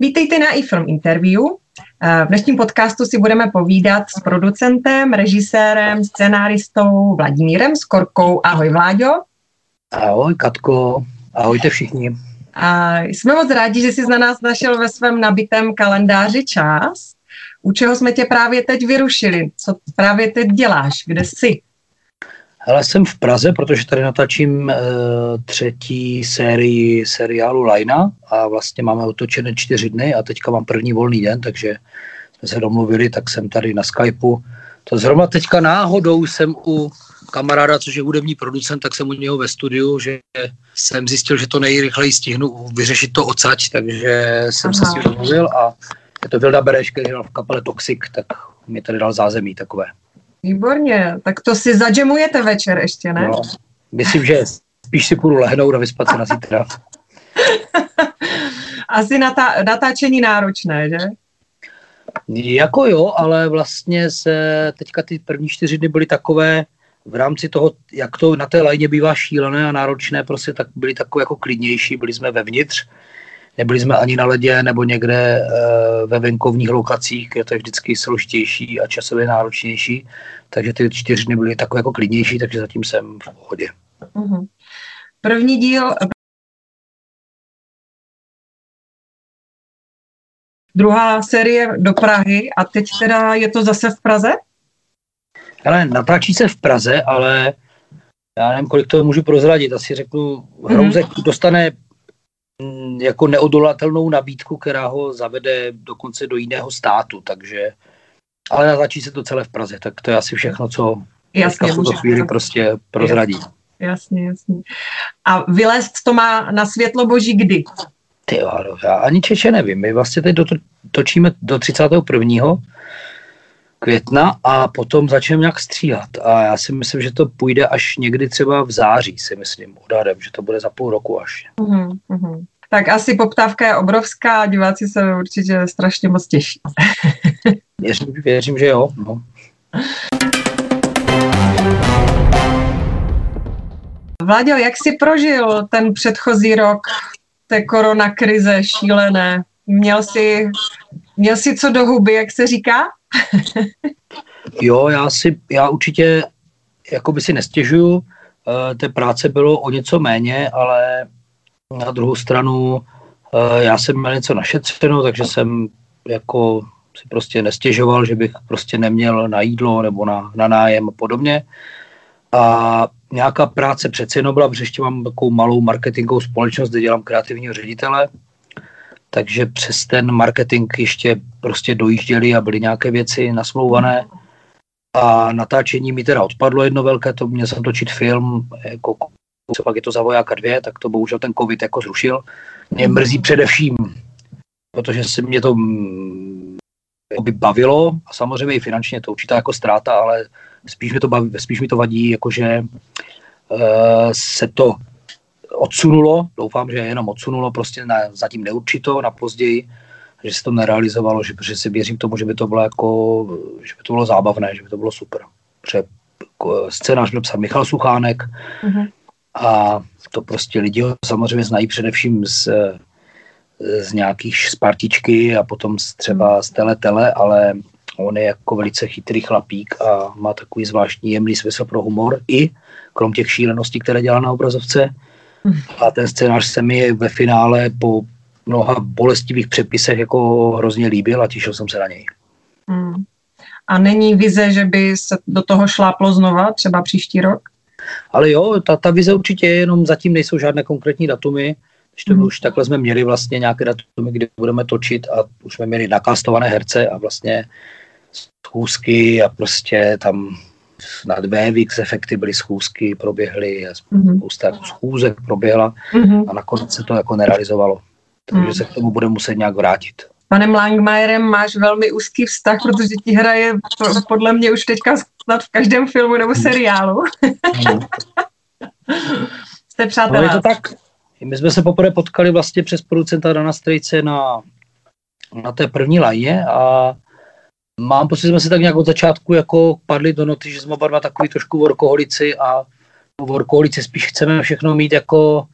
Vítejte na iFilm Interview. Eh, v dnešním podcastu si budeme povídat s producentem, režisérem, scenáristou Vladimírem Skorkou. Ahoj Vláďo. Ahoj Katko, ahojte všichni. A jsme moc rádi, že jsi na nás našel ve svém nabitém kalendáři čas. U čeho jsme tě právě teď vyrušili? Co právě teď děláš? Kde jsi? Hele, jsem v Praze, protože tady natáčím uh, třetí sérii seriálu Lajna a vlastně máme otočené čtyři dny a teďka mám první volný den, takže jsme se domluvili, tak jsem tady na Skypeu. To zrovna teďka náhodou jsem u kamaráda, což je hudební producent, tak jsem u něho ve studiu, že jsem zjistil, že to nejrychleji stihnu vyřešit to odsaď, takže jsem Aha. se s tím domluvil a je to Vilda Bereš, který v kapele Toxic, tak mi tady dal zázemí takové. Výborně, tak to si zadžemujete večer ještě, ne? No, myslím, že spíš si půjdu lehnout a vyspat se na zítra. Asi na ta, natáčení náročné, že? Jako jo, ale vlastně se teďka ty první čtyři dny byly takové, v rámci toho, jak to na té lajně bývá šílené a náročné, prostě tak byly takové jako klidnější, byli jsme vevnitř, nebyli jsme ani na ledě nebo někde uh, ve venkovních lokacích, kde to je vždycky složitější a časově náročnější, takže ty čtyři dny byly takové jako klidnější, takže zatím jsem v pohodě. Uh-huh. První díl druhá série do Prahy a teď teda je to zase v Praze? Ale natáčí se v Praze, ale já nevím, kolik to můžu prozradit. Asi řeknu, Hrouzek mm-hmm. dostane jako neodolatelnou nabídku, která ho zavede dokonce do jiného státu, takže ale natáčí se to celé v Praze, tak to je asi všechno, co jasně, v tuto chvíli prostě prozradí. Jasně, jasně. A vylézt to má na světlo boží kdy? Ty jo, já ani Čeče nevím. My vlastně teď točíme do 31 května a potom začneme nějak stříhat. A já si myslím, že to půjde až někdy třeba v září, si myslím, odhadem, že to bude za půl roku až. Mm-hmm. Tak asi poptávka je obrovská a diváci se určitě strašně moc těší. věřím, věřím, že jo. No. Vláďo, jak jsi prožil ten předchozí rok té koronakrize šílené? Měl jsi, měl jsi co do huby, jak se říká? jo, já si, já určitě jako by si nestěžuju, eh, té práce bylo o něco méně, ale na druhou stranu eh, já jsem měl něco našetřeno, takže jsem jako si prostě nestěžoval, že bych prostě neměl na jídlo nebo na, na nájem a podobně. A nějaká práce přece jenom byla, protože ještě mám takovou malou marketingovou společnost, kde dělám kreativního ředitele, takže přes ten marketing ještě prostě dojížděli a byly nějaké věci nasmlouvané. A natáčení mi teda odpadlo jedno velké, to měl jsem točit film, jako pak je to za vojáka dvě, tak to bohužel ten covid jako zrušil. Mě mrzí především, protože se mě to mm, by bavilo a samozřejmě i finančně to určitá jako ztráta, ale spíš mi to, baví, spíš mi to vadí, jakože uh, se to odsunulo, doufám, že jenom odsunulo prostě na, zatím neurčito, na později, že se to nerealizovalo, že, že si věřím tomu, že by to bylo jako, že by to bylo zábavné, že by to bylo super. Protože scénář byl psat Michal Suchánek mm-hmm. A to prostě lidi ho samozřejmě znají především z, z nějakých spartičky a potom z, třeba z tele, ale on je jako velice chytrý chlapík a má takový zvláštní jemný smysl pro humor i krom těch šíleností, které dělá na obrazovce, a ten scénář se mi ve finále po mnoha bolestivých přepisech jako hrozně líbil a těšil jsem se na něj. Hmm. A není vize, že by se do toho šláplo znova, třeba příští rok? Ale jo, ta, ta vize určitě je, jenom zatím nejsou žádné konkrétní datumy. Když to hmm. už takhle jsme měli vlastně nějaké datumy, kdy budeme točit a už jsme měli nakastované herce a vlastně schůzky a prostě tam na VFX efekty byly schůzky, proběhly, mm-hmm. spousta jako schůzek proběhla mm-hmm. a nakonec se to jako nerealizovalo. Takže mm. se k tomu bude muset nějak vrátit. Panem Langmajerem máš velmi úzký vztah, protože ti hraje podle mě už teďka snad v každém filmu nebo seriálu. Jste přátelé. No je to tak. My jsme se poprvé potkali vlastně přes producenta Dana Strejce na, na té první lajně a mám pocit, že jsme si tak nějak od začátku jako padli do noty, že jsme oba dva takový trošku workoholici a workoholici spíš chceme všechno mít jako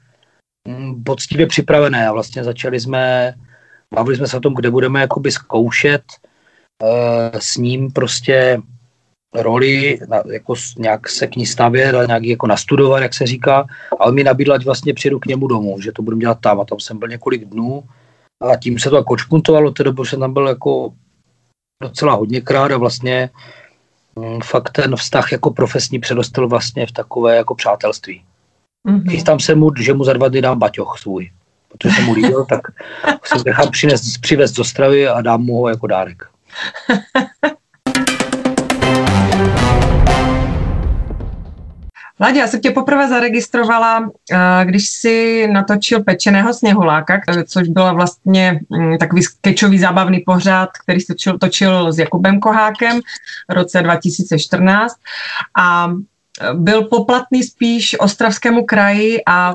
mm, poctivě připravené a vlastně začali jsme bavili jsme se o tom, kde budeme jakoby zkoušet uh, s ním prostě roli, na, jako nějak se k ní stavět a nějak jako nastudovat, jak se říká, ale mi nabídl, ať vlastně přijedu k němu domů, že to budeme dělat tam a tam jsem byl několik dnů a tím se to jako očpuntovalo, té doby jsem tam byl jako docela hodněkrát a vlastně mm, fakt ten vztah jako profesní předostal vlastně v takové jako přátelství. Mm-hmm. Chystám se mu, že mu za dva dny dám baťoch svůj, protože jsem mu líbil, tak se nechám přinést, přivést z Ostravy a dám mu ho jako dárek. Ládě, já jsem tě poprvé zaregistrovala, eh, když si natočil Pečeného sněhuláka, což byla vlastně mm, takový skečový zábavný pořád, který se točil, točil s Jakubem Kohákem v roce 2014. A eh, byl poplatný spíš ostravskému kraji a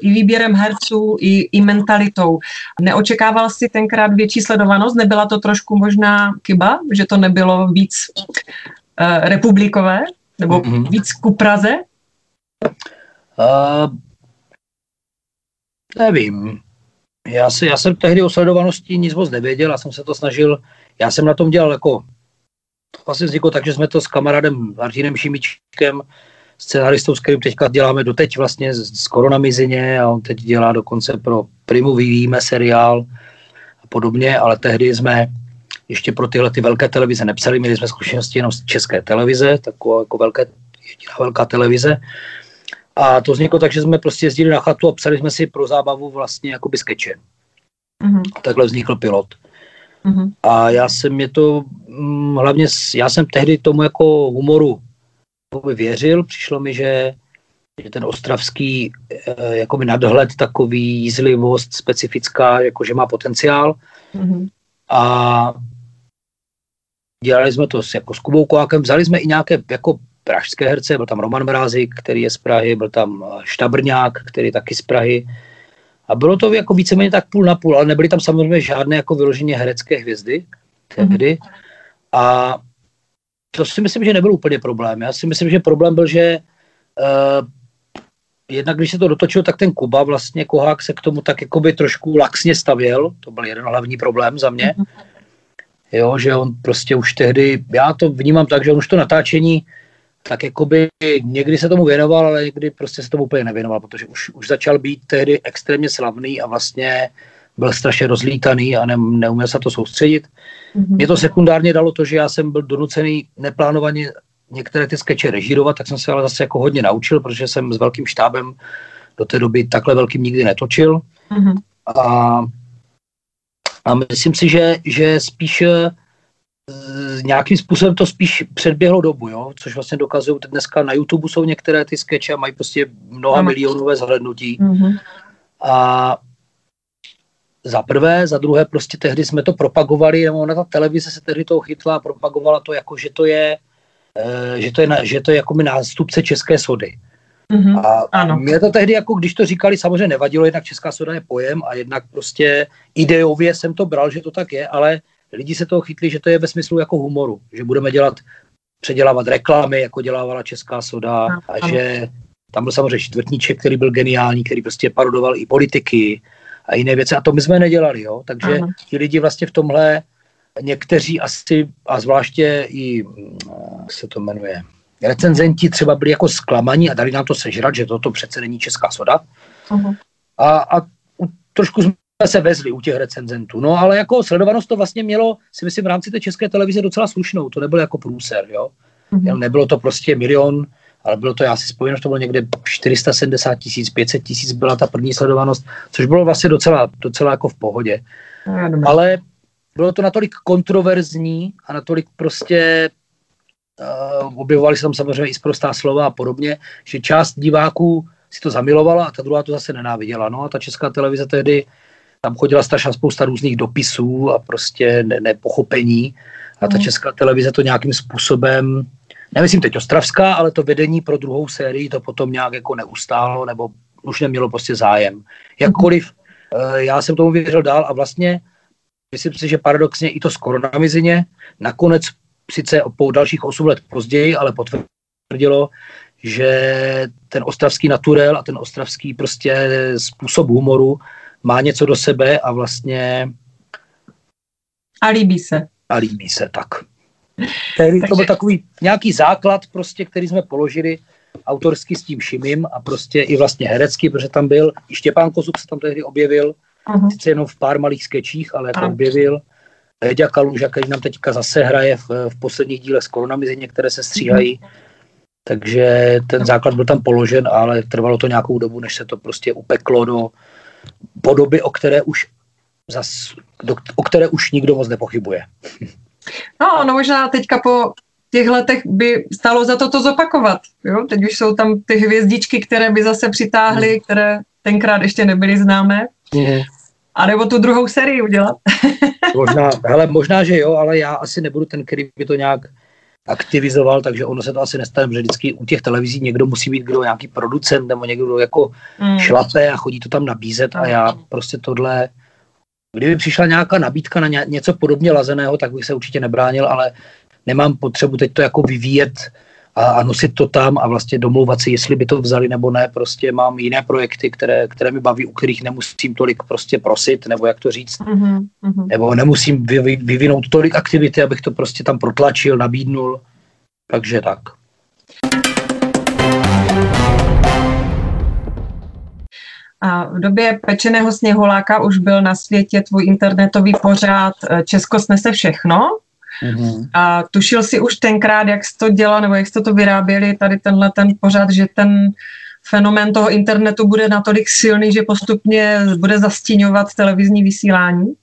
i výběrem herců, i, i mentalitou. Neočekával si tenkrát větší sledovanost? Nebyla to trošku možná chyba, že to nebylo víc uh, republikové? Nebo mm-hmm. víc ku Praze? Uh, nevím. Já, si, já jsem tehdy o sledovanosti nic moc nevěděl, já jsem se to snažil, já jsem na tom dělal jako, to vlastně vzniklo tak, že jsme to s kamarádem Martinem Šimičkem, scenaristou, s kterým teďka děláme doteď vlastně z, z Koronamizině a on teď dělá dokonce pro Primu, vyvíjíme seriál a podobně, ale tehdy jsme ještě pro tyhle ty velké televize nepsali, měli jsme zkušenosti jenom z české televize, taková jako velké, jediná velká televize a to vzniklo tak, že jsme prostě jezdili na chatu a psali jsme si pro zábavu vlastně jakoby skeče. Mm-hmm. Takhle vznikl pilot. Mm-hmm. A já jsem je to, hm, hlavně, já jsem tehdy tomu jako humoru věřil, přišlo mi, že, že ten ostravský eh, jakoby nadhled, takový jízlivost specifická, jakože má potenciál. Mm-hmm. A dělali jsme to s, jako s Kubou Koákem, vzali jsme i nějaké jako pražské herce, byl tam Roman Mrázik, který je z Prahy, byl tam eh, Štabrňák, který je taky z Prahy. A bylo to jako víceméně tak půl na půl, ale nebyly tam samozřejmě žádné jako vyloženě herecké hvězdy tehdy. Mm-hmm. A to si myslím, že nebyl úplně problém. Já si myslím, že problém byl, že uh, jednak když se to dotočilo, tak ten Kuba vlastně Kohák se k tomu tak jakoby trošku laxně stavěl. To byl jeden hlavní problém za mě. Mm-hmm. Jo, že on prostě už tehdy, já to vnímám tak, že on už to natáčení tak jakoby někdy se tomu věnoval, ale někdy prostě se tomu úplně nevěnoval, protože už, už začal být tehdy extrémně slavný a vlastně byl strašně rozlítaný a ne, neuměl se to soustředit. Mm-hmm. Mě to sekundárně dalo to, že já jsem byl donucený neplánovaně některé ty skeče režírovat, tak jsem se ale zase jako hodně naučil, protože jsem s velkým štábem do té doby takhle velkým nikdy netočil. Mm-hmm. A, a myslím si, že, že spíš nějakým způsobem to spíš předběhlo dobu, jo? což vlastně dokazují dneska na YouTube jsou některé ty skeče a mají prostě mnoha milionové zhlednutí. Mm-hmm. A za prvé, za druhé prostě tehdy jsme to propagovali, nebo na ta televize se tehdy toho chytla a propagovala to jako, že to je, e, že to je, že to je jako nástupce české sody. Mm-hmm, a ano. mě to tehdy, jako když to říkali, samozřejmě nevadilo, jednak česká soda je pojem a jednak prostě ideově jsem to bral, že to tak je, ale lidi se toho chytli, že to je ve smyslu jako humoru, že budeme dělat, předělávat reklamy, jako dělávala Česká soda no, a že tam byl samozřejmě čtvrtníček, který byl geniální, který prostě parodoval i politiky a jiné věci a to my jsme nedělali, jo, takže ano. ti lidi vlastně v tomhle někteří asi, a zvláště i, jak se to jmenuje, recenzenti třeba byli jako zklamaní a dali nám to sežrat, že toto přece není česká soda. Uh-huh. A, a trošku jsme se vezli u těch recenzentů. No ale jako sledovanost to vlastně mělo, si myslím, v rámci té české televize docela slušnou. To nebylo jako průser, jo. Mm-hmm. Nebylo to prostě milion, ale bylo to, já si spojím, že to bylo někde 470 tisíc, 500 tisíc byla ta první sledovanost, což bylo vlastně docela, docela jako v pohodě. Mm-hmm. Ale bylo to natolik kontroverzní a natolik prostě uh, objevovaly se tam samozřejmě i zprostá slova a podobně, že část diváků si to zamilovala a ta druhá to zase nenáviděla. No a ta česká televize tehdy tam chodila strašná spousta různých dopisů a prostě ne- nepochopení. A ta mm. česká televize to nějakým způsobem, nemyslím teď Ostravská, ale to vedení pro druhou sérii to potom nějak jako neustálo, nebo už nemělo prostě zájem. Jakkoliv mm. já jsem tomu věřil dál a vlastně myslím si, že paradoxně i to s koronamizině nakonec sice po dalších 8 let později, ale potvrdilo, že ten ostravský naturel a ten ostravský prostě způsob humoru má něco do sebe a vlastně A líbí se. A líbí se, tak. Tehdy to byl takový nějaký základ, prostě, který jsme položili autorsky s tím Šimim a prostě i vlastně herecký, protože tam byl, i Štěpán Kozub se tam tehdy objevil, uh-huh. sice jenom v pár malých skečích, ale jako uh-huh. objevil. Heďa Kaluža, který nám teďka zase hraje v, v posledních dílech s koronamizeně, které se stříhají. Uh-huh. Takže ten základ byl tam položen, ale trvalo to nějakou dobu, než se to prostě upeklo do podoby, o které už, zas, do, o které už nikdo moc nepochybuje. No, no možná teďka po těch letech by stalo za to to zopakovat. Jo? Teď už jsou tam ty hvězdičky, které by zase přitáhly, mm. které tenkrát ještě nebyly známé. Mm. A nebo tu druhou sérii udělat. možná, hele, možná, že jo, ale já asi nebudu ten, který by to nějak aktivizoval, takže ono se to asi nestane, protože vždycky u těch televizí někdo musí být kdo nějaký producent nebo někdo kdo jako mm. šlape a chodí to tam nabízet a já prostě tohle, kdyby přišla nějaká nabídka na něco podobně lazeného, tak bych se určitě nebránil, ale nemám potřebu teď to jako vyvíjet a, a nosit to tam a vlastně domlouvat si, jestli by to vzali nebo ne. Prostě mám jiné projekty, které, které mi baví, u kterých nemusím tolik prostě prosit, nebo jak to říct, mm-hmm. nebo nemusím vy, vyvinout tolik aktivity, abych to prostě tam protlačil, nabídnul. Takže tak. A v době pečeného sněholáka už byl na světě tvůj internetový pořád eh, Česko snese všechno. Mm-hmm. A tušil si už tenkrát, jak jsi to dělal, nebo jak jste to vyráběli, tady tenhle ten pořád, že ten fenomén toho internetu bude natolik silný, že postupně bude zastíňovat televizní vysílání?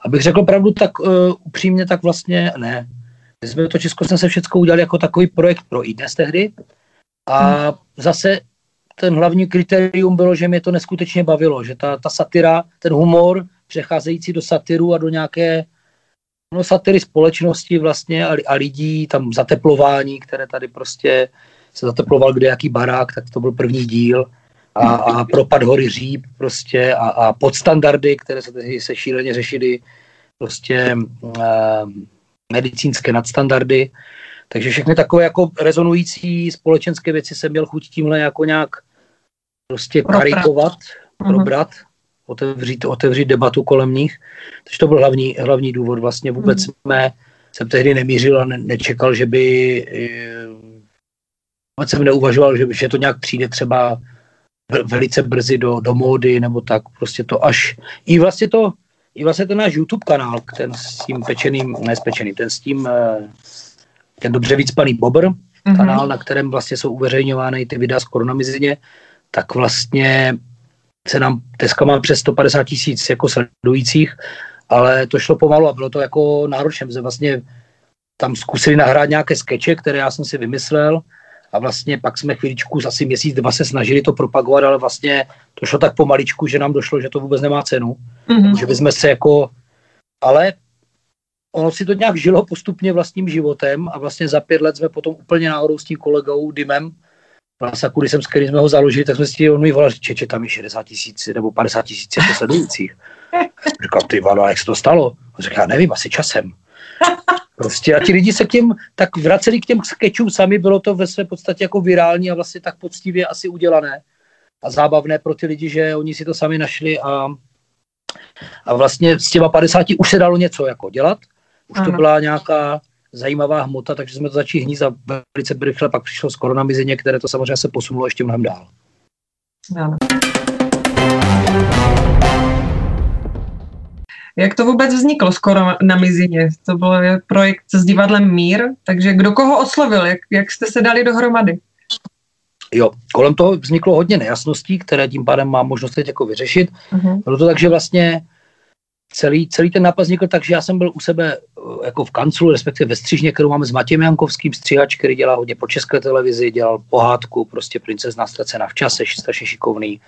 Abych řekl pravdu, tak uh, upřímně, tak vlastně ne. My jsme to Česko jsme se všechno udělali jako takový projekt pro iDnes tehdy a hmm. zase ten hlavní kritérium bylo, že mě to neskutečně bavilo, že ta, ta satira, ten humor přecházející do satiru a do nějaké no, satiry společnosti vlastně a, a lidí, tam zateplování, které tady prostě se zateploval kde jaký barák, tak to byl první díl. A, a propad hory říp prostě a, a podstandardy, které se se šíleně řešily, prostě uh, medicínské nadstandardy. Takže všechny takové jako rezonující společenské věci jsem měl chuť tímhle jako nějak prostě karikovat, probrat, probrat otevřít, otevřít debatu kolem nich. Takže to byl hlavní, hlavní důvod. Vlastně vůbec mm. jsme, jsem tehdy nemířil a ne, nečekal, že by eh, vůbec jsem neuvažoval, že, že to nějak přijde třeba velice brzy do, do módy, nebo tak, prostě to až, i vlastně to, i vlastně ten náš YouTube kanál, ten s tím pečeným, ne s pečeným, ten s tím, eh, ten dobře víc paný Bobr, mm-hmm. kanál, na kterém vlastně jsou uveřejňovány ty videa z koronamizině, tak vlastně se nám dneska má přes 150 tisíc jako sledujících, ale to šlo pomalu a bylo to jako náročné. My vlastně tam zkusili nahrát nějaké skeče, které já jsem si vymyslel a vlastně pak jsme chvíličku, asi měsíc, dva se snažili to propagovat, ale vlastně to šlo tak pomaličku, že nám došlo, že to vůbec nemá cenu. Mm-hmm. Že bychom se jako, ale ono si to nějak žilo postupně vlastním životem a vlastně za pět let jsme potom úplně náhodou s tím kolegou Dimem Vlasaku, když jsem, když jsme ho založili, tak jsme si on mi volal, že čeče, tam je 60 tisíc nebo 50 tisíc jako sledujících. Říkal, ty valo, jak se to stalo? On řekl, já nevím, asi časem. Prostě a ti lidi se k těm, tak vraceli k těm sketchům sami, bylo to ve své podstatě jako virální a vlastně tak poctivě asi udělané a zábavné pro ty lidi, že oni si to sami našli a, a vlastně s těma 50 už se dalo něco jako dělat. Už to byla nějaká zajímavá hmota, takže jsme to začali hnít a velice rychle pak přišlo s koronamizeně, které to samozřejmě se posunulo ještě mnohem dál. Ano. Jak to vůbec vzniklo skoro na Mizině? To byl projekt s divadlem Mír, takže kdo koho oslovil? Jak, jak jste se dali dohromady? Jo, kolem toho vzniklo hodně nejasností, které tím pádem mám možnost teď jako vyřešit. Uh-huh. Bylo to tak, že vlastně celý, celý ten nápad vznikl tak, že já jsem byl u sebe eh, jako v kanclu, respektive ve střižně, kterou máme s Matějem Jankovským, stříhač, který dělá hodně po české televizi, dělal pohádku, prostě princezna ztracená v čase, strašně šikovný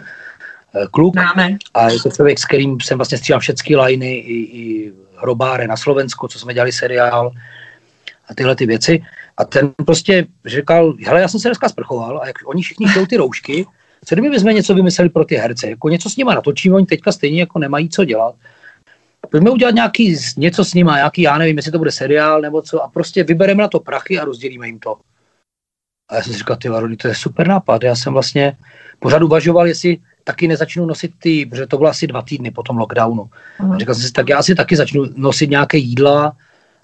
eh, kluk. Máme. A je to člověk, s kterým jsem vlastně stříhal všechny liny, i, i hrobáre na Slovensku, co jsme dělali seriál a tyhle ty věci. A ten prostě říkal, hele, já jsem se dneska sprchoval a jak oni všichni chtějí ty roušky, co kdyby jsme něco vymysleli pro ty herce, jako něco s nimi natočíme, oni teďka stejně jako nemají co dělat pojďme udělat nějaký, něco s nima, nějaký, já nevím, jestli to bude seriál nebo co, a prostě vybereme na to prachy a rozdělíme jim to. A já jsem si říkal, ty Varony, to je super nápad. Já jsem vlastně pořád uvažoval, jestli taky nezačnu nosit ty, protože to bylo asi dva týdny po tom lockdownu. A říkal jsem si, tak já asi taky začnu nosit nějaké jídla,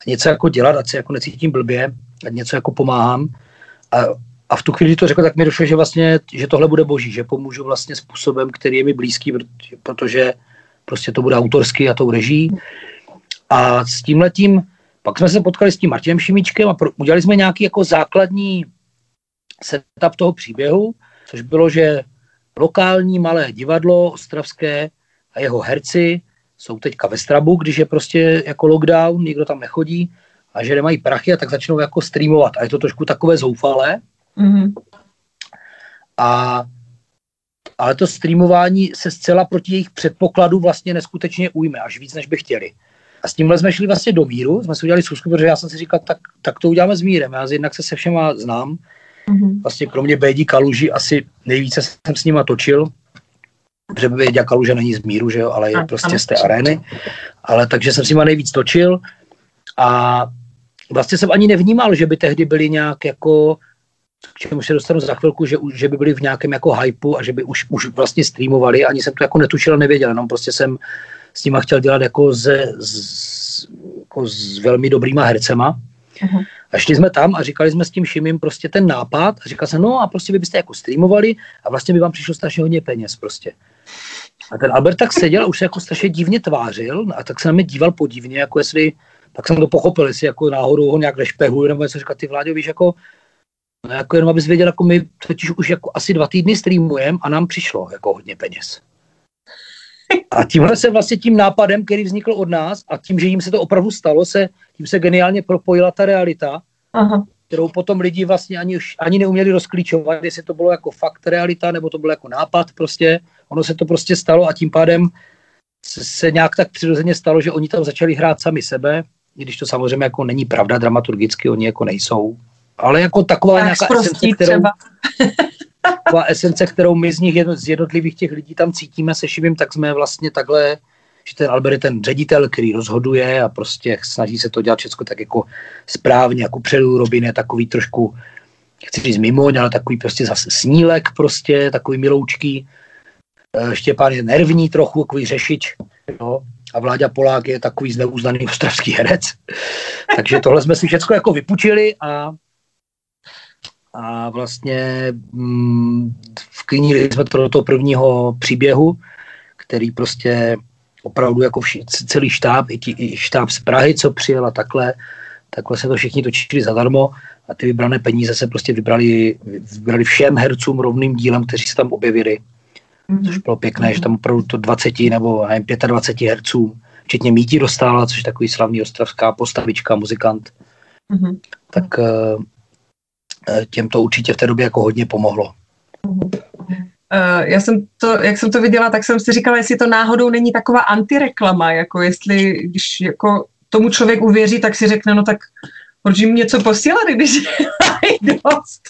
něco jako dělat, ať se jako necítím blbě, ať něco jako pomáhám. A, a v tu chvíli to řekl, tak mi došlo, že vlastně, že tohle bude boží, že pomůžu vlastně způsobem, který je mi blízký, protože prostě to bude autorský a tou reží. A s tím letím, pak jsme se potkali s tím Martinem Šimíčkem a pro, udělali jsme nějaký jako základní setup toho příběhu, což bylo, že lokální malé divadlo ostravské a jeho herci jsou teďka ve Strabu, když je prostě jako lockdown, nikdo tam nechodí a že nemají prachy a tak začnou jako streamovat. A je to trošku takové zoufalé. Mm-hmm. A, ale to streamování se zcela proti jejich předpokladu vlastně neskutečně ujme, až víc, než by chtěli. A s tímhle jsme šli vlastně do míru, jsme si udělali zkusku, protože já jsem si říkal, tak, tak to uděláme s mírem. Já jednak se se všema znám, mm-hmm. vlastně kromě Bédi Kaluži asi nejvíce jsem s nima točil, protože Bédi Kaluže není z míru, že jo, ale je a, prostě ano. z té arény. Ale takže jsem s nima nejvíc točil a vlastně jsem ani nevnímal, že by tehdy byli nějak jako k čemu se dostanu za chvilku, že, že by byli v nějakém jako hypeu a že by už, už vlastně streamovali, ani jsem to jako netušil a nevěděl, jenom prostě jsem s nima chtěl dělat jako, ze, z, jako s velmi dobrýma hercema. Uh-huh. A šli jsme tam a říkali jsme s tím Šimím prostě ten nápad a říkal jsem, no a prostě vy byste jako streamovali a vlastně by vám přišlo strašně hodně peněz prostě. A ten Albert tak seděl a už se jako strašně divně tvářil a tak se na mě díval podivně, jako jestli, tak jsem to pochopil, jestli jako náhodou ho nějak nešpehuji, nebo něco říkat, ty Vláďo, víš, jako, no jako jenom abys věděl, jako my totiž už jako asi dva týdny streamujeme a nám přišlo jako hodně peněz. A tímhle se vlastně tím nápadem, který vznikl od nás a tím, že jim se to opravdu stalo, se, tím se geniálně propojila ta realita, Aha. kterou potom lidi vlastně ani, už, ani neuměli rozklíčovat, jestli to bylo jako fakt realita, nebo to bylo jako nápad prostě. Ono se to prostě stalo a tím pádem se, se nějak tak přirozeně stalo, že oni tam začali hrát sami sebe, i když to samozřejmě jako není pravda dramaturgicky, oni jako nejsou. Ale jako taková nějaká esence, kterou, taková esence, kterou my z nich z jednotlivých těch lidí tam cítíme se Šivím, tak jsme vlastně takhle, že ten Albert je ten ředitel, který rozhoduje a prostě snaží se to dělat všechno tak jako správně, jako předu Robin je takový trošku, chci říct mimoň, ale takový prostě zase snílek prostě, takový miloučký. Eh, Štěpán je nervní trochu, takový řešič, jo. a Vláďa Polák je takový zneuznaný ostravský herec. Takže tohle jsme si všechno jako vypučili a a vlastně mm, vklínili jsme to do toho prvního příběhu, který prostě opravdu jako vši, celý štáb, i, tí, i štáb z Prahy, co přijela takhle, takhle se to všichni točili zadarmo a ty vybrané peníze se prostě vybrali, vybrali všem hercům rovným dílem, kteří se tam objevili. Mm-hmm. Což bylo pěkné, že tam opravdu to 20 nebo nevím, 25 herců, včetně Míti dostala, což je takový slavný ostravská postavička, muzikant. Mm-hmm. Tak Eh, těm to určitě v té době jako hodně pomohlo. Uh, já jsem to, jak jsem to viděla, tak jsem si říkala, jestli to náhodou není taková antireklama, jako jestli, když jako tomu člověk uvěří, tak si řekne, no tak proč jim něco posílali, když mají dost.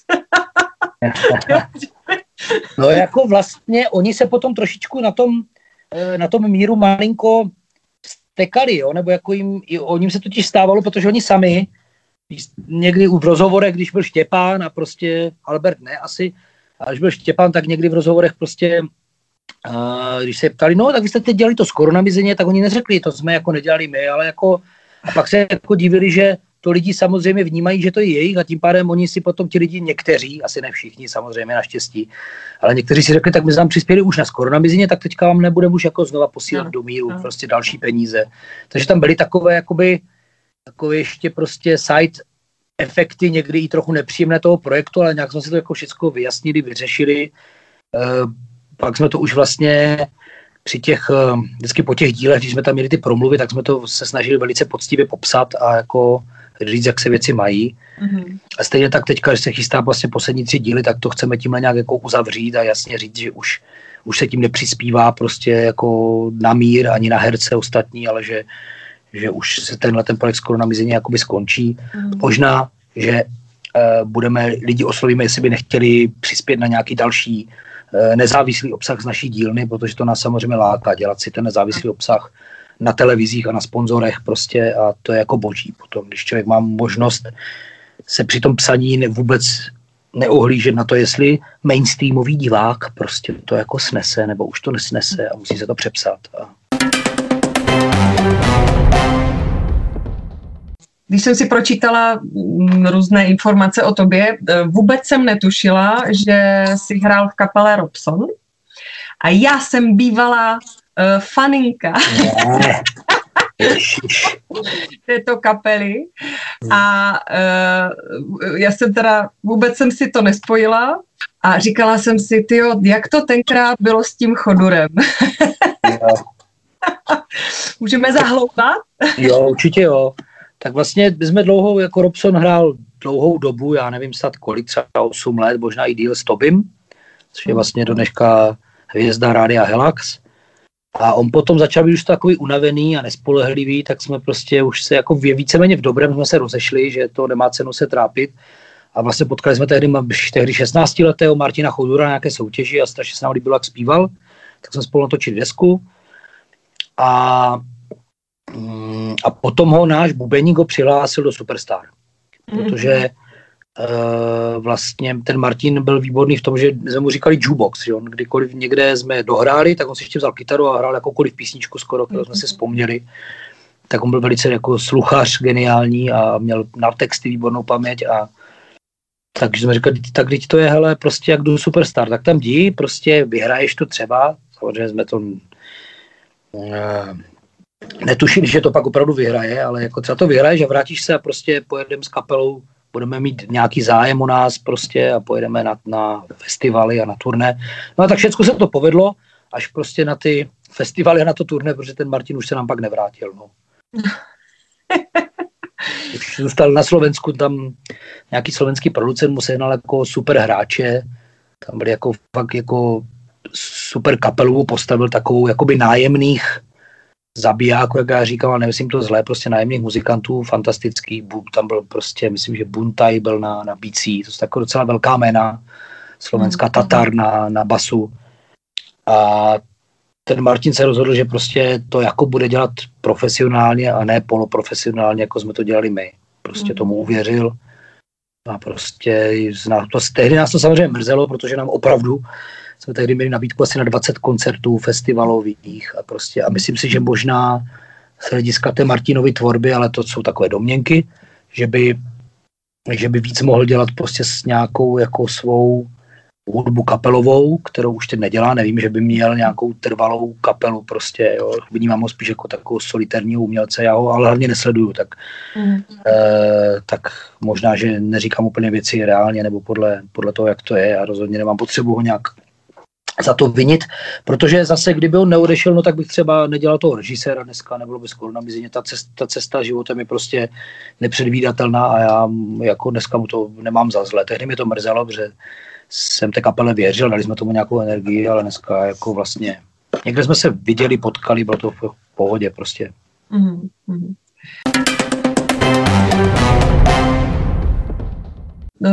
no jako vlastně oni se potom trošičku na tom, eh, na tom míru malinko stekali, jo? nebo jako jim, o ním se totiž stávalo, protože oni sami někdy v rozhovorech, když byl Štěpán a prostě Albert ne asi, a když byl Štěpán, tak někdy v rozhovorech prostě a když se ptali, no tak vy jste teď dělali to s koronamizeně, tak oni neřekli, to jsme jako nedělali my, ale jako a pak se jako divili, že to lidi samozřejmě vnímají, že to je jejich a tím pádem oni si potom ti lidi někteří, asi ne všichni samozřejmě naštěstí, ale někteří si řekli, tak my jsme tam přispěli už na koronamizině, tak teďka vám nebudeme už jako znova posílat no, do míru no. prostě další peníze. Takže tam byly takové jakoby takové ještě prostě side efekty, někdy i trochu nepříjemné toho projektu, ale nějak jsme si to jako všechno vyjasnili, vyřešili. E, pak jsme to už vlastně při těch, eh, vždycky po těch dílech, když jsme tam měli ty promluvy, tak jsme to se snažili velice poctivě popsat a jako říct, jak se věci mají. Mm-hmm. A stejně tak teďka, když se chystá vlastně poslední tři díly, tak to chceme tímhle nějak jako uzavřít a jasně říct, že už, už se tím nepřispívá prostě jako na mír ani na herce ostatní, ale že že už se tenhle ten projekt skoro na mizení jakoby skončí. Mm. Možná, že uh, budeme, lidi oslovíme, jestli by nechtěli přispět na nějaký další uh, nezávislý obsah z naší dílny, protože to nás samozřejmě láká dělat si ten nezávislý obsah na televizích a na sponzorech prostě a to je jako boží potom, když člověk má možnost se při tom psaní vůbec neohlížet na to, jestli mainstreamový divák prostě to jako snese, nebo už to nesnese a musí se to přepsat. A... Když jsem si pročítala mm, různé informace o tobě, eh, vůbec jsem netušila, že jsi hrál v kapele Robson. A já jsem bývala uh, faninka. Této kapely a uh, já jsem teda, vůbec jsem si to nespojila a říkala jsem si, tyjo, jak to tenkrát bylo s tím chodurem. Můžeme zahloubat? jo, určitě jo. Tak vlastně my jsme dlouho, jako Robson hrál dlouhou dobu, já nevím snad kolik, třeba 8 let, možná i díl s Tobim, což je vlastně do dneška hvězda Rádia Helax. A on potom začal být už takový unavený a nespolehlivý, tak jsme prostě už se jako víceméně v dobrém jsme se rozešli, že to nemá cenu se trápit. A vlastně potkali jsme tehdy, tehdy 16 letého Martina Chodura na nějaké soutěži a strašně se nám líbilo, jak zpíval. Tak jsme spolu natočili desku. A, a potom ho náš bubeník ho přihlásil do Superstar. Protože Uh, vlastně ten Martin byl výborný v tom, že jsme mu říkali jukebox, že on kdykoliv někde jsme dohráli, tak on si ještě vzal kytaru a hrál jakoukoliv písničku skoro, kterou jsme si vzpomněli. Tak on byl velice jako sluchař geniální a měl na texty výbornou paměť a takže jsme říkali, tak teď to je, hele, prostě jak jdu Superstar, tak tam jdi, prostě vyhraješ to třeba, samozřejmě jsme to uh, netušili, že to pak opravdu vyhraje, ale jako třeba to vyhraješ a vrátíš se a prostě pojedeme s kapelou budeme mít nějaký zájem o nás prostě a pojedeme na, na festivaly a na turné. No a tak všechno se to povedlo, až prostě na ty festivaly a na to turné, protože ten Martin už se nám pak nevrátil. No. už zůstal na Slovensku, tam nějaký slovenský producent mu sehnal jako super hráče, tam byli jako fakt jako super kapelu, postavil takovou jakoby nájemných zabijáku, jak já říkám, ale nemyslím to zlé, prostě nájemných muzikantů, fantastický, tam byl prostě, myslím, že Buntaj byl na, na bicí, to je taková docela velká jména, slovenská mm. Tatar na, na basu. A ten Martin se rozhodl, že prostě to jako bude dělat profesionálně a ne poloprofesionálně, jako jsme to dělali my. Prostě tomu mm. uvěřil a prostě to, tehdy nás to samozřejmě mrzelo, protože nám opravdu jsme tehdy měli nabídku asi na 20 koncertů festivalových a prostě a myslím si, že možná z hlediska té Martinovy tvorby, ale to jsou takové domněnky, že by, že by víc mohl dělat prostě s nějakou jako svou hudbu kapelovou, kterou už teď nedělá, nevím, že by měl nějakou trvalou kapelu prostě, jo, vnímám ho spíš jako takovou solitárního umělce, já ho ale hlavně nesleduju, tak, mm. e, tak možná, že neříkám úplně věci reálně nebo podle, podle toho, jak to je. A rozhodně nemám potřebu ho nějak za to vinit, protože zase, kdyby on neodešel, no tak bych třeba nedělal toho režiséra dneska, nebylo by skoro na mizině. Ta cesta, ta cesta životem je prostě nepředvídatelná a já jako dneska mu to nemám za zlé. Tehdy mi to mrzelo, protože jsem té kapele věřil, dali jsme tomu nějakou energii, ale dneska jako vlastně někde jsme se viděli, potkali, bylo to v pohodě prostě. Mm-hmm.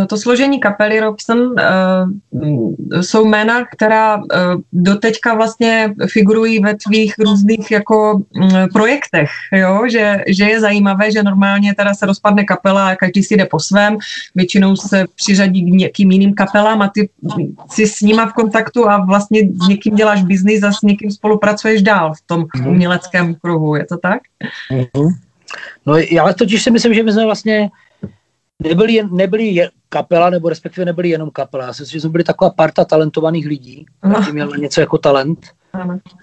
To složení kapely Robson uh, jsou jména, která uh, doteďka vlastně figurují ve tvých různých jako um, projektech, jo? Že, že je zajímavé, že normálně teda se rozpadne kapela a každý si jde po svém, většinou se přiřadí k nějakým jiným kapelám a ty si s nima v kontaktu a vlastně s někým děláš biznis a s někým spolupracuješ dál v tom mhm. uměleckém kruhu, je to tak? Mm-hmm. No já totiž si myslím, že my jsme vlastně nebyli, jen, nebyli jen kapela, nebo respektive nebyli jenom kapela. Já si myslím, že jsme byli taková parta talentovaných lidí, kteří měli něco jako talent.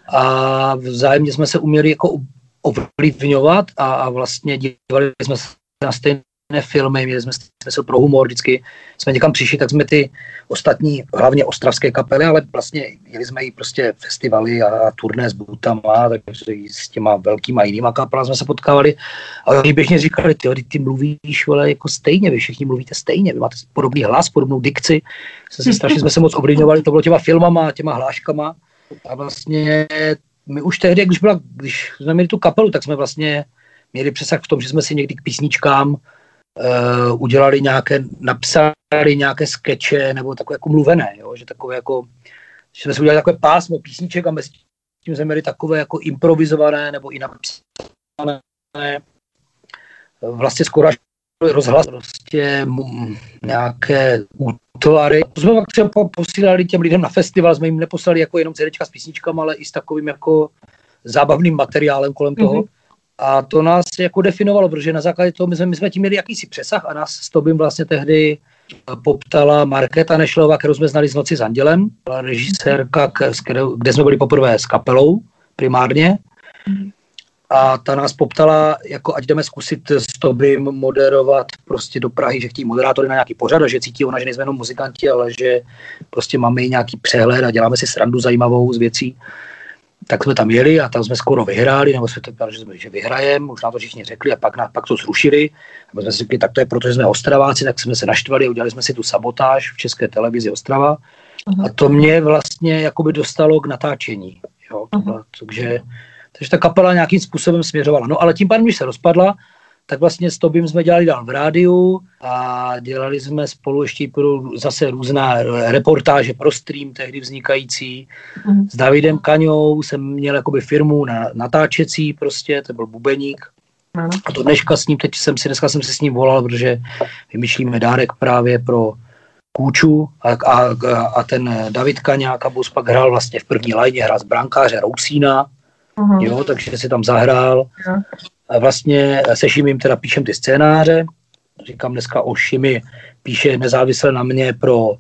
A vzájemně jsme se uměli jako ovlivňovat a, a vlastně dívali jsme se na stejné filmy, měli jsme smysl pro humor, vždycky jsme někam přišli, tak jsme ty ostatní, hlavně ostravské kapely, ale vlastně jeli jsme i prostě festivaly a turné s Butama, takže s těma velkýma jinýma kapelami jsme se potkávali. A oni běžně říkali, ty, ty mluvíš ale jako stejně, vy všichni mluvíte stejně, vy máte podobný hlas, podobnou dikci, jsme se strašně jsme se moc ovlivňovali, to bylo těma filmama, těma hláškama. A vlastně my už tehdy, když, byla, když jsme měli tu kapelu, tak jsme vlastně měli přesah v tom, že jsme si někdy k písničkám uh, udělali nějaké, napsali nějaké skeče nebo takové jako mluvené, jo? že takové jako, že jsme si udělali takové pásmo písniček a mezi tím jsme měli takové jako improvizované nebo i napsané vlastně skoro až rozhlas, prostě nějaké útvary. To jsme pak třeba posílali těm lidem na festival, jsme jim neposlali jako jenom CD s písničkami, ale i s takovým jako zábavným materiálem kolem toho. Mm-hmm. A to nás jako definovalo, protože na základě toho my jsme, my jsme tím měli jakýsi přesah a nás s Tobím vlastně tehdy poptala Markéta Nešlová, kterou jsme znali z Noci s Andělem, byla režisérka, kde jsme byli poprvé s kapelou primárně. A ta nás poptala, jako ať jdeme zkusit s Tobym moderovat prostě do Prahy, že chtějí moderátory na nějaký pořad a že cítí ona, že nejsme jenom muzikanti, ale že prostě máme nějaký přehled a děláme si srandu zajímavou z věcí tak jsme tam jeli a tam jsme skoro vyhráli, nebo jsme to že, jsme, že vyhrajeme, už nám to všichni řekli a pak, na, pak to zrušili. A jsme si řekli, tak to je proto, že jsme Ostraváci, tak jsme se naštvali a udělali jsme si tu sabotáž v české televizi Ostrava. Uh-huh. A to mě vlastně jakoby dostalo k natáčení. Jo, uh-huh. takže, takže ta kapela nějakým způsobem směřovala. No ale tím pádem, když se rozpadla, tak vlastně s Tobím jsme dělali dál v rádiu a dělali jsme spolu ještě pro zase různá reportáže pro stream tehdy vznikající. Mm. S Davidem Kaňou jsem měl jakoby firmu na natáčecí prostě, to byl bubeník. Mm. A to dneška s ním, teď jsem si, dneska jsem si s ním volal, protože vymýšlíme dárek právě pro Kůču a, a, a ten David Kaňák a pak hrál vlastně v první lajně, hrál z brankáře Rousína, uh-huh. jo, takže si tam zahrál. Uh-huh vlastně se Šimím teda píšem ty scénáře, říkám dneska o Šimi, píše nezávisle na mě pro,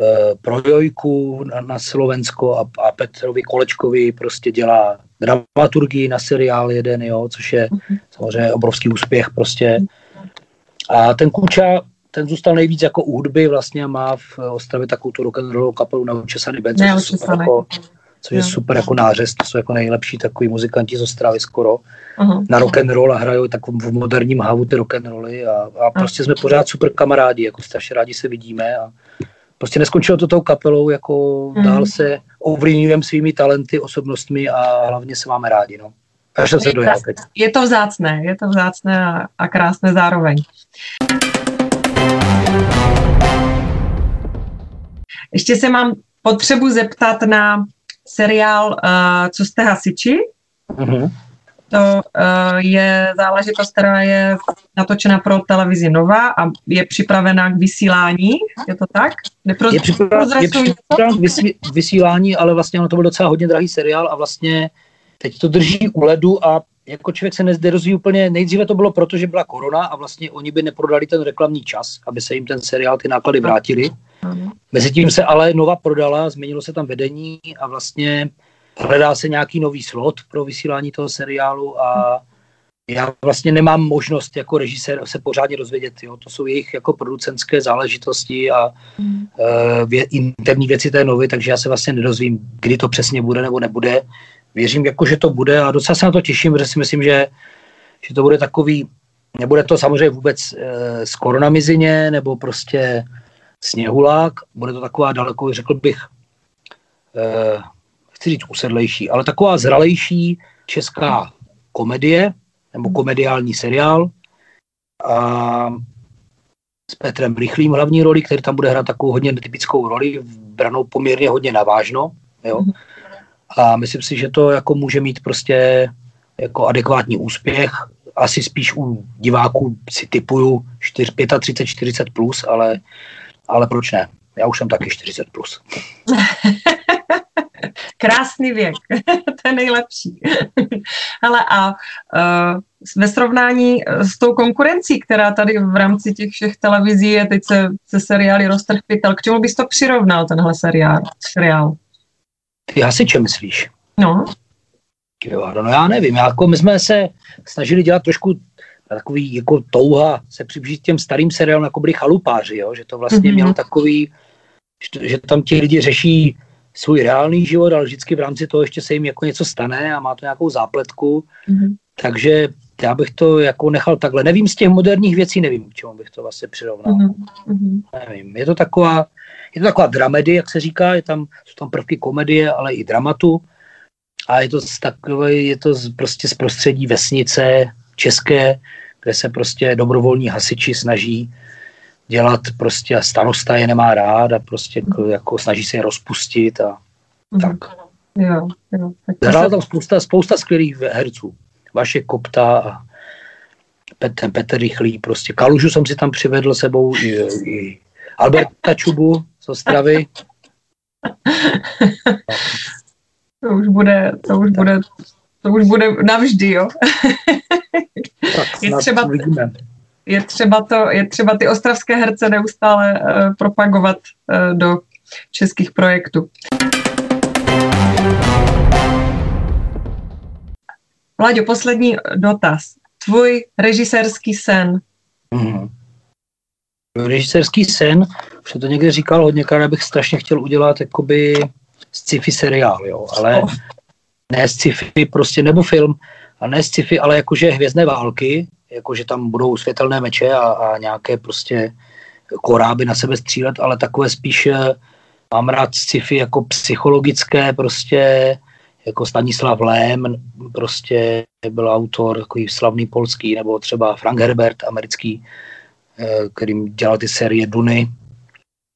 e, pro Jojku na, na Slovensko a, a Petrovi Kolečkovi prostě dělá dramaturgii na seriál jeden, jo, což je mm-hmm. samozřejmě obrovský úspěch prostě. A ten Kuča, ten zůstal nejvíc jako u hudby, vlastně má v Ostravě takovou tu rock'n'rollovou kapelu na Učesaný Benz, jako což je super jako nářez, to jsou jako nejlepší takový muzikanti z Ostravy skoro. Uh-huh. Na rock and roll a hrajou tak v moderním havu ty rock and rolly a, a prostě jsme pořád super kamarádi, jako strašně rádi se vidíme a prostě neskončilo to tou kapelou, jako uh-huh. dál se ovlivňujeme svými talenty, osobnostmi a hlavně se máme rádi, no. Až se dojel teď. Je to vzácné, je to vzácné a, a krásné zároveň. Ještě se mám potřebu zeptat na seriál uh, Co jste hasiči. Uh-huh. To uh, je záležitost, která je natočena pro televizi Nova a je připravená k vysílání, je to tak? Neproz... Je připravená, je připravená k vysí, vysílání, ale vlastně ono to byl docela hodně drahý seriál a vlastně teď to drží u ledu a jako člověk se nezderozví úplně, nejdříve to bylo proto, že byla korona a vlastně oni by neprodali ten reklamní čas, aby se jim ten seriál, ty náklady vrátili. Mezitím se ale Nova prodala, změnilo se tam vedení a vlastně hledá se nějaký nový slot pro vysílání toho seriálu a já vlastně nemám možnost jako režisér se pořádně dozvědět. Jo. To jsou jejich jako producentské záležitosti a mm. uh, vě, interní věci té novy, takže já se vlastně nedozvím, kdy to přesně bude nebo nebude. Věřím, jako, že to bude a docela se na to těším, protože si myslím, že, že to bude takový, nebude to samozřejmě vůbec uh, z koronamizině nebo prostě sněhulák, bude to taková daleko, řekl bych, eh, chci říct usedlejší, ale taková zralejší česká komedie, nebo komediální seriál a s Petrem Rychlým hlavní roli, který tam bude hrát takovou hodně typickou roli, branou poměrně hodně navážno, jo. A myslím si, že to jako může mít prostě jako adekvátní úspěch. Asi spíš u diváků si typuju 35, 40 plus, ale ale proč ne? Já už jsem taky 40 plus. Krásný věk, to je nejlepší. Hele, a uh, ve srovnání s tou konkurencí, která tady v rámci těch všech televizí je, teď se, se seriály Roztrh pytel, k čemu bys to přirovnal, tenhle seriál? seriál? Ty hasiče myslíš? No. Jo, no já nevím, jako my jsme se snažili dělat trošku takový jako touha se přiblížit těm starým seriálům, jako byli chalupáři, jo? že to vlastně mm-hmm. mělo takový, že, že tam ti lidi řeší svůj reálný život, ale vždycky v rámci toho ještě se jim jako něco stane a má to nějakou zápletku. Mm-hmm. Takže já bych to jako nechal takhle. Nevím z těch moderních věcí, nevím, k čemu bych to vlastně přirovnal. Mm-hmm. Nevím. Je to taková, je to taková dramedy, jak se říká, je tam, jsou tam prvky komedie, ale i dramatu. A je to z takové, je to z, prostě z prostředí vesnice, české, kde se prostě dobrovolní hasiči snaží dělat prostě a starosta je nemá rád a prostě jako snaží se je rozpustit a mm. tak. Jo, jo. Zahrál tam spousta, spousta skvělých herců. Vaše Kopta a ten Petr Rychlý, prostě Kalužu jsem si tam přivedl sebou i, i Alberta Čubu z Ostravy. To už bude, to už bude, to už bude navždy, jo. Tak, je třeba, je třeba, to, je třeba ty ostravské herce neustále uh, propagovat uh, do českých projektů. Vláďo, poslední dotaz. Tvůj režisérský sen? Mm. Režisérský sen, už to někde říkal hodněkrát, abych strašně chtěl udělat jakoby sci-fi seriál, jo, ale oh. ne sci-fi prostě, nebo film, a ne sci-fi, ale jakože hvězdné války, jakože tam budou světelné meče a, a nějaké prostě koráby na sebe střílet, ale takové spíš eh, mám rád sci-fi jako psychologické prostě jako Stanislav Lém, prostě byl autor takový slavný polský, nebo třeba Frank Herbert, americký, kterým dělal ty série Duny,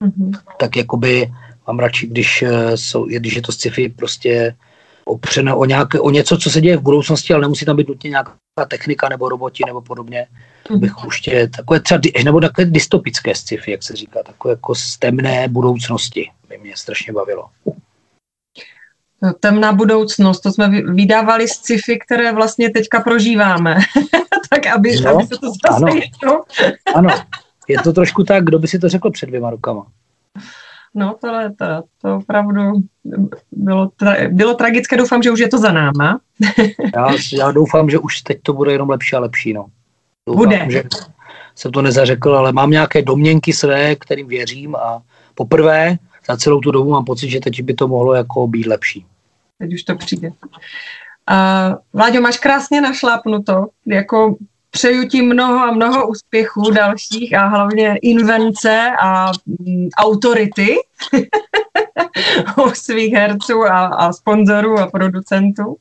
mm-hmm. tak jakoby mám radši, když, eh, jsou, když je to sci-fi prostě opřené o, nějaké, o něco, co se děje v budoucnosti, ale nemusí tam být nutně nějaká technika nebo roboti nebo podobně. To bych mm-hmm. už tě, takové třeba, nebo takové dystopické sci-fi, jak se říká, takové jako z temné budoucnosti by mě strašně bavilo. Temná budoucnost, to jsme vydávali z sci-fi, které vlastně teďka prožíváme. tak aby, no, aby se to zase ano. Jedno... ano, je to trošku tak, kdo by si to řekl před dvěma rukama. No, to, to, to opravdu bylo, tra, bylo tragické, doufám, že už je to za náma. já, já doufám, že už teď to bude jenom lepší a lepší, no. Doufám, bude. Že jsem to nezařekl, ale mám nějaké domněnky své, kterým věřím a poprvé za celou tu dobu mám pocit, že teď by to mohlo jako být lepší. Teď už to přijde. Uh, Vláďo, máš krásně našlápnuto, jako přeju ti mnoho a mnoho úspěchů dalších a hlavně invence a mm, autority u svých herců a, a sponzorů a producentů.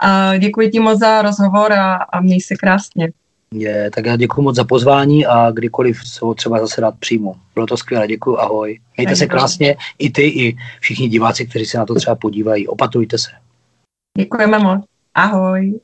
A děkuji ti moc za rozhovor a, a měj se krásně. Je, tak já děkuji moc za pozvání a kdykoliv se ho třeba zase rád přijmu. Bylo to skvělé, děkuji, ahoj. Mějte se krásně, i ty, i všichni diváci, kteří se na to třeba podívají. Opatrujte se. Děkujeme moc. Ahoj.